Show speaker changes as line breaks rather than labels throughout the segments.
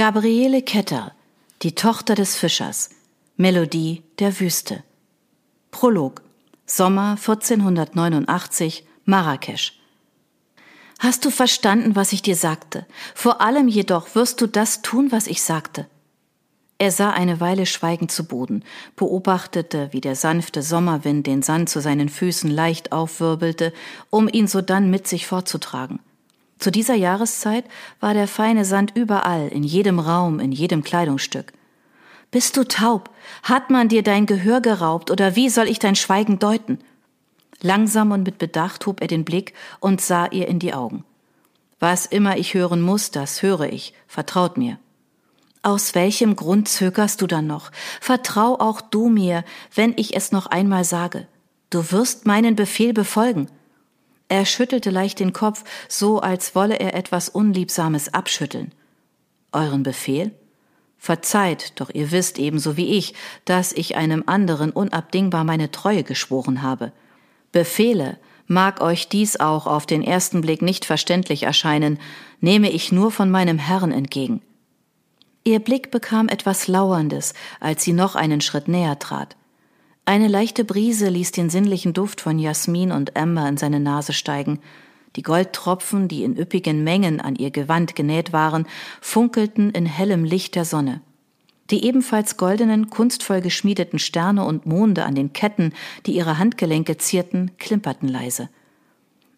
Gabriele Ketter, die Tochter des Fischers, Melodie der Wüste. Prolog, Sommer 1489, Marrakesch. Hast du verstanden, was ich dir sagte? Vor allem jedoch wirst du das tun, was ich sagte. Er sah eine Weile schweigend zu Boden, beobachtete, wie der sanfte Sommerwind den Sand zu seinen Füßen leicht aufwirbelte, um ihn sodann mit sich fortzutragen. Zu dieser Jahreszeit war der feine Sand überall, in jedem Raum, in jedem Kleidungsstück. Bist du taub? Hat man dir dein Gehör geraubt oder wie soll ich dein Schweigen deuten? Langsam und mit Bedacht hob er den Blick und sah ihr in die Augen. Was immer ich hören muss, das höre ich. Vertraut mir. Aus welchem Grund zögerst du dann noch? Vertrau auch du mir, wenn ich es noch einmal sage. Du wirst meinen Befehl befolgen. Er schüttelte leicht den Kopf, so als wolle er etwas Unliebsames abschütteln. Euren Befehl? Verzeiht, doch ihr wisst ebenso wie ich, dass ich einem anderen unabdingbar meine Treue geschworen habe. Befehle, mag euch dies auch auf den ersten Blick nicht verständlich erscheinen, nehme ich nur von meinem Herrn entgegen. Ihr Blick bekam etwas Lauerndes, als sie noch einen Schritt näher trat. Eine leichte Brise ließ den sinnlichen Duft von Jasmin und Ember in seine Nase steigen. Die Goldtropfen, die in üppigen Mengen an ihr Gewand genäht waren, funkelten in hellem Licht der Sonne. Die ebenfalls goldenen, kunstvoll geschmiedeten Sterne und Monde an den Ketten, die ihre Handgelenke zierten, klimperten leise.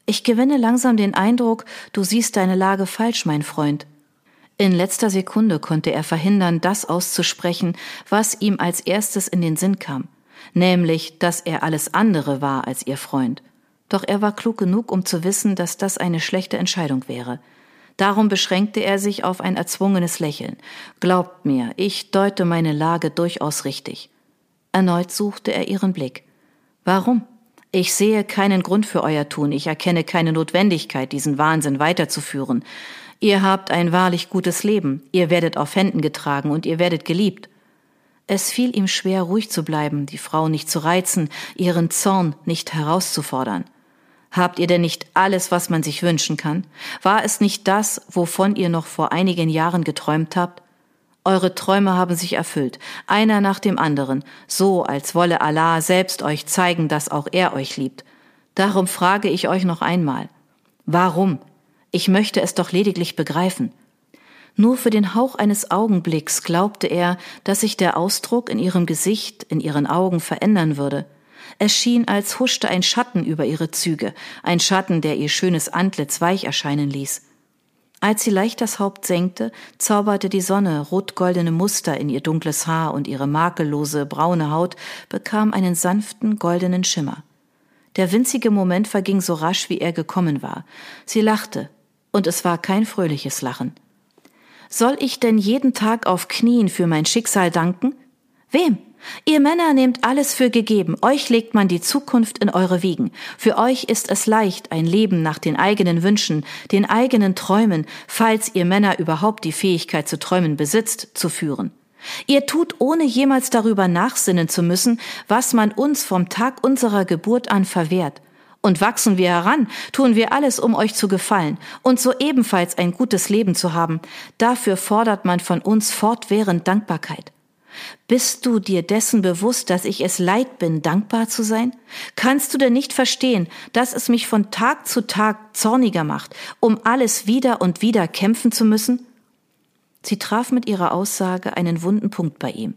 Ich gewinne langsam den Eindruck, du siehst deine Lage falsch, mein Freund. In letzter Sekunde konnte er verhindern, das auszusprechen, was ihm als erstes in den Sinn kam, nämlich, dass er alles andere war als ihr Freund. Doch er war klug genug, um zu wissen, dass das eine schlechte Entscheidung wäre. Darum beschränkte er sich auf ein erzwungenes Lächeln. Glaubt mir, ich deute meine Lage durchaus richtig. Erneut suchte er ihren Blick. Warum? Ich sehe keinen Grund für euer Tun, ich erkenne keine Notwendigkeit, diesen Wahnsinn weiterzuführen. Ihr habt ein wahrlich gutes Leben, ihr werdet auf Händen getragen und ihr werdet geliebt. Es fiel ihm schwer, ruhig zu bleiben, die Frau nicht zu reizen, ihren Zorn nicht herauszufordern. Habt ihr denn nicht alles, was man sich wünschen kann? War es nicht das, wovon ihr noch vor einigen Jahren geträumt habt? Eure Träume haben sich erfüllt, einer nach dem anderen, so als wolle Allah selbst euch zeigen, dass auch er euch liebt. Darum frage ich euch noch einmal, warum ich möchte es doch lediglich begreifen. Nur für den Hauch eines Augenblicks glaubte er, dass sich der Ausdruck in ihrem Gesicht, in ihren Augen verändern würde. Es schien, als huschte ein Schatten über ihre Züge, ein Schatten, der ihr schönes Antlitz weich erscheinen ließ. Als sie leicht das Haupt senkte, zauberte die Sonne rot-goldene Muster in ihr dunkles Haar und ihre makellose braune Haut bekam einen sanften goldenen Schimmer. Der winzige Moment verging so rasch, wie er gekommen war. Sie lachte, und es war kein fröhliches Lachen. Soll ich denn jeden Tag auf Knien für mein Schicksal danken? Wem? Ihr Männer nehmt alles für gegeben, euch legt man die Zukunft in eure Wiegen. Für euch ist es leicht, ein Leben nach den eigenen Wünschen, den eigenen Träumen, falls ihr Männer überhaupt die Fähigkeit zu träumen besitzt, zu führen. Ihr tut, ohne jemals darüber nachsinnen zu müssen, was man uns vom Tag unserer Geburt an verwehrt, und wachsen wir heran, tun wir alles, um euch zu gefallen und so ebenfalls ein gutes Leben zu haben. Dafür fordert man von uns fortwährend Dankbarkeit. Bist du dir dessen bewusst, dass ich es leid bin, dankbar zu sein? Kannst du denn nicht verstehen, dass es mich von Tag zu Tag zorniger macht, um alles wieder und wieder kämpfen zu müssen? Sie traf mit ihrer Aussage einen wunden Punkt bei ihm.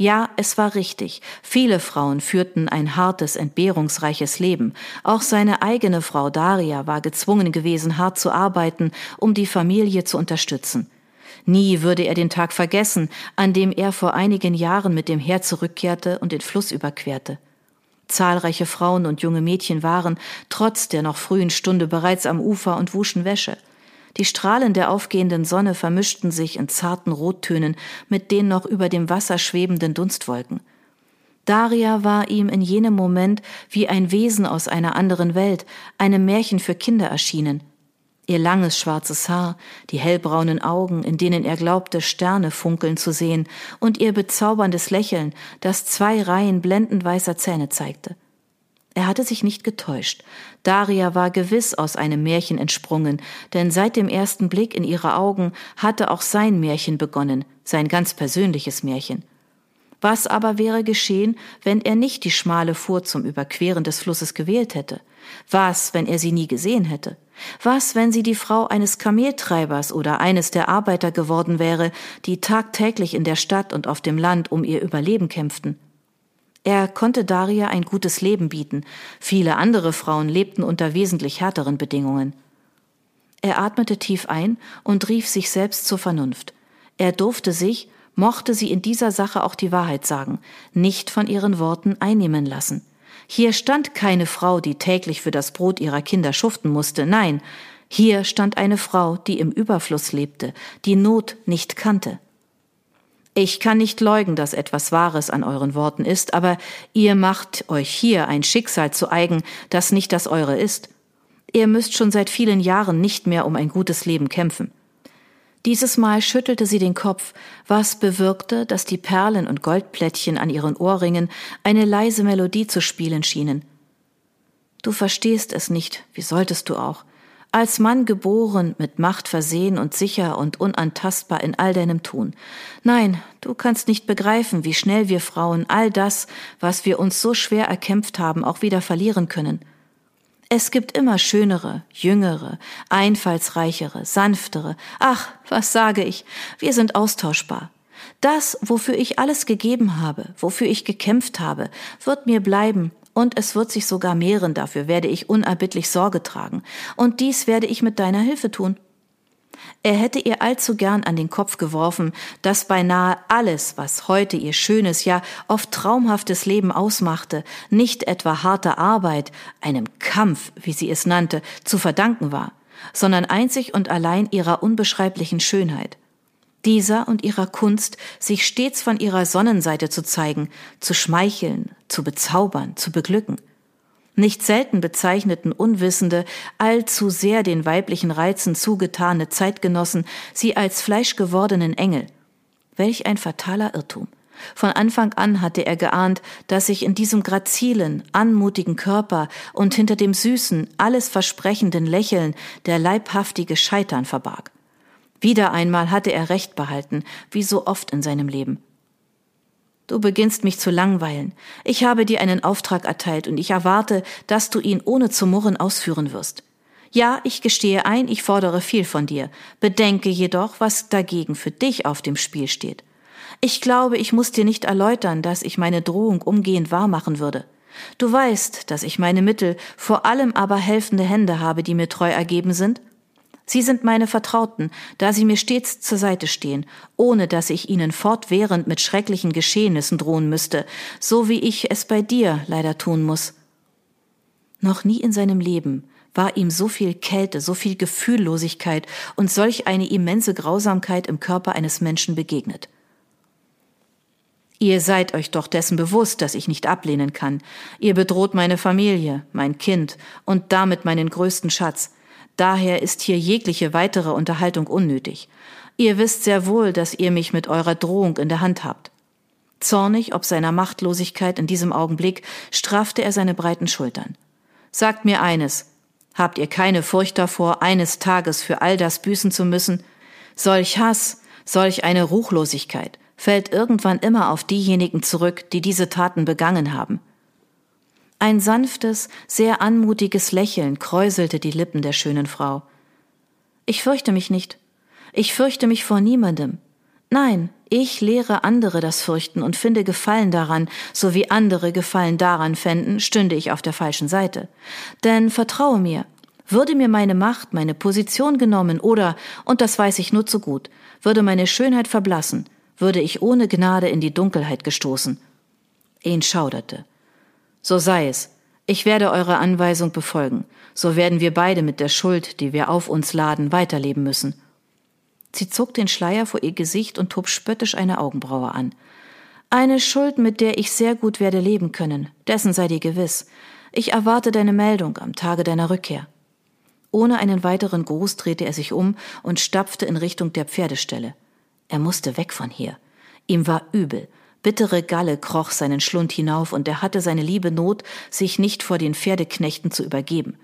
Ja, es war richtig. Viele Frauen führten ein hartes, entbehrungsreiches Leben. Auch seine eigene Frau Daria war gezwungen gewesen, hart zu arbeiten, um die Familie zu unterstützen. Nie würde er den Tag vergessen, an dem er vor einigen Jahren mit dem Heer zurückkehrte und den Fluss überquerte. Zahlreiche Frauen und junge Mädchen waren, trotz der noch frühen Stunde, bereits am Ufer und wuschen Wäsche. Die Strahlen der aufgehenden Sonne vermischten sich in zarten Rottönen mit den noch über dem Wasser schwebenden Dunstwolken. Daria war ihm in jenem Moment wie ein Wesen aus einer anderen Welt, einem Märchen für Kinder erschienen. Ihr langes schwarzes Haar, die hellbraunen Augen, in denen er glaubte, Sterne funkeln zu sehen, und ihr bezauberndes Lächeln, das zwei Reihen blendend weißer Zähne zeigte. Er hatte sich nicht getäuscht. Daria war gewiss aus einem Märchen entsprungen, denn seit dem ersten Blick in ihre Augen hatte auch sein Märchen begonnen, sein ganz persönliches Märchen. Was aber wäre geschehen, wenn er nicht die schmale Fuhr zum Überqueren des Flusses gewählt hätte? Was, wenn er sie nie gesehen hätte? Was, wenn sie die Frau eines Kameltreibers oder eines der Arbeiter geworden wäre, die tagtäglich in der Stadt und auf dem Land um ihr Überleben kämpften? Er konnte Daria ein gutes Leben bieten. Viele andere Frauen lebten unter wesentlich härteren Bedingungen. Er atmete tief ein und rief sich selbst zur Vernunft. Er durfte sich, mochte sie in dieser Sache auch die Wahrheit sagen, nicht von ihren Worten einnehmen lassen. Hier stand keine Frau, die täglich für das Brot ihrer Kinder schuften musste, nein, hier stand eine Frau, die im Überfluss lebte, die Not nicht kannte. Ich kann nicht leugnen, dass etwas Wahres an euren Worten ist, aber ihr macht euch hier ein Schicksal zu eigen, das nicht das eure ist. Ihr müsst schon seit vielen Jahren nicht mehr um ein gutes Leben kämpfen. Dieses Mal schüttelte sie den Kopf, was bewirkte, dass die Perlen und Goldplättchen an ihren Ohrringen eine leise Melodie zu spielen schienen. Du verstehst es nicht, wie solltest du auch. Als Mann geboren, mit Macht versehen und sicher und unantastbar in all deinem Tun. Nein, du kannst nicht begreifen, wie schnell wir Frauen all das, was wir uns so schwer erkämpft haben, auch wieder verlieren können. Es gibt immer schönere, jüngere, einfallsreichere, sanftere. Ach, was sage ich? Wir sind austauschbar. Das, wofür ich alles gegeben habe, wofür ich gekämpft habe, wird mir bleiben, und es wird sich sogar mehren, dafür werde ich unerbittlich Sorge tragen, und dies werde ich mit deiner Hilfe tun. Er hätte ihr allzu gern an den Kopf geworfen, dass beinahe alles, was heute ihr schönes, ja oft traumhaftes Leben ausmachte, nicht etwa harter Arbeit, einem Kampf, wie sie es nannte, zu verdanken war, sondern einzig und allein ihrer unbeschreiblichen Schönheit. Dieser und ihrer Kunst, sich stets von ihrer Sonnenseite zu zeigen, zu schmeicheln, zu bezaubern, zu beglücken. Nicht selten bezeichneten Unwissende, allzu sehr den weiblichen Reizen zugetane Zeitgenossen sie als fleischgewordenen Engel. Welch ein fataler Irrtum. Von Anfang an hatte er geahnt, dass sich in diesem grazilen, anmutigen Körper und hinter dem süßen, alles versprechenden Lächeln der leibhaftige Scheitern verbarg. Wieder einmal hatte er Recht behalten, wie so oft in seinem Leben. Du beginnst mich zu langweilen. Ich habe dir einen Auftrag erteilt und ich erwarte, dass du ihn ohne zu murren ausführen wirst. Ja, ich gestehe ein, ich fordere viel von dir. Bedenke jedoch, was dagegen für dich auf dem Spiel steht. Ich glaube, ich muss dir nicht erläutern, dass ich meine Drohung umgehend wahrmachen würde. Du weißt, dass ich meine Mittel, vor allem aber helfende Hände habe, die mir treu ergeben sind Sie sind meine Vertrauten, da sie mir stets zur Seite stehen, ohne dass ich ihnen fortwährend mit schrecklichen Geschehnissen drohen müsste, so wie ich es bei dir leider tun muss. Noch nie in seinem Leben war ihm so viel Kälte, so viel Gefühllosigkeit und solch eine immense Grausamkeit im Körper eines Menschen begegnet. Ihr seid euch doch dessen bewusst, dass ich nicht ablehnen kann. Ihr bedroht meine Familie, mein Kind und damit meinen größten Schatz. Daher ist hier jegliche weitere Unterhaltung unnötig. Ihr wisst sehr wohl, dass ihr mich mit eurer Drohung in der Hand habt. Zornig ob seiner Machtlosigkeit in diesem Augenblick straffte er seine breiten Schultern. Sagt mir eines, habt ihr keine Furcht davor, eines Tages für all das büßen zu müssen? Solch Hass, solch eine Ruchlosigkeit fällt irgendwann immer auf diejenigen zurück, die diese Taten begangen haben. Ein sanftes, sehr anmutiges Lächeln kräuselte die Lippen der schönen Frau. Ich fürchte mich nicht. Ich fürchte mich vor niemandem. Nein, ich lehre andere das Fürchten und finde Gefallen daran, so wie andere Gefallen daran fänden, stünde ich auf der falschen Seite. Denn vertraue mir, würde mir meine Macht, meine Position genommen oder, und das weiß ich nur zu gut, würde meine Schönheit verblassen, würde ich ohne Gnade in die Dunkelheit gestoßen. Ihn schauderte. So sei es. Ich werde eure Anweisung befolgen. So werden wir beide mit der Schuld, die wir auf uns laden, weiterleben müssen. Sie zog den Schleier vor ihr Gesicht und hob spöttisch eine Augenbraue an. Eine Schuld, mit der ich sehr gut werde leben können, dessen sei dir gewiss. Ich erwarte deine Meldung am Tage deiner Rückkehr. Ohne einen weiteren Gruß drehte er sich um und stapfte in Richtung der Pferdestelle. Er musste weg von hier. Ihm war übel, Bittere Galle kroch seinen Schlund hinauf, und er hatte seine liebe Not, sich nicht vor den Pferdeknechten zu übergeben.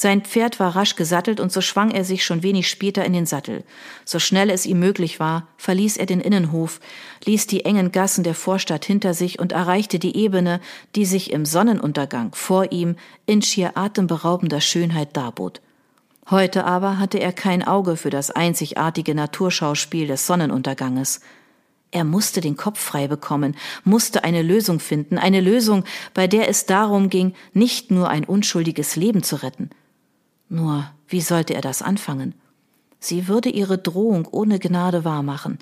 Sein Pferd war rasch gesattelt, und so schwang er sich schon wenig später in den Sattel. So schnell es ihm möglich war, verließ er den Innenhof, ließ die engen Gassen der Vorstadt hinter sich und erreichte die Ebene, die sich im Sonnenuntergang vor ihm in schier atemberaubender Schönheit darbot. Heute aber hatte er kein Auge für das einzigartige Naturschauspiel des Sonnenunterganges. Er musste den Kopf frei bekommen, musste eine Lösung finden, eine Lösung, bei der es darum ging, nicht nur ein unschuldiges Leben zu retten. Nur, wie sollte er das anfangen? Sie würde ihre Drohung ohne Gnade wahrmachen.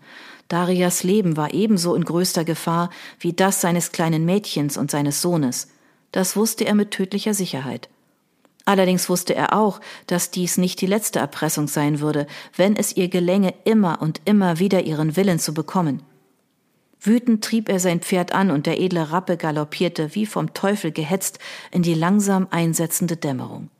Darias Leben war ebenso in größter Gefahr wie das seines kleinen Mädchens und seines Sohnes. Das wusste er mit tödlicher Sicherheit. Allerdings wusste er auch, dass dies nicht die letzte Erpressung sein würde, wenn es ihr gelänge, immer und immer wieder ihren Willen zu bekommen. Wütend trieb er sein Pferd an, und der edle Rappe galoppierte wie vom Teufel gehetzt in die langsam einsetzende Dämmerung.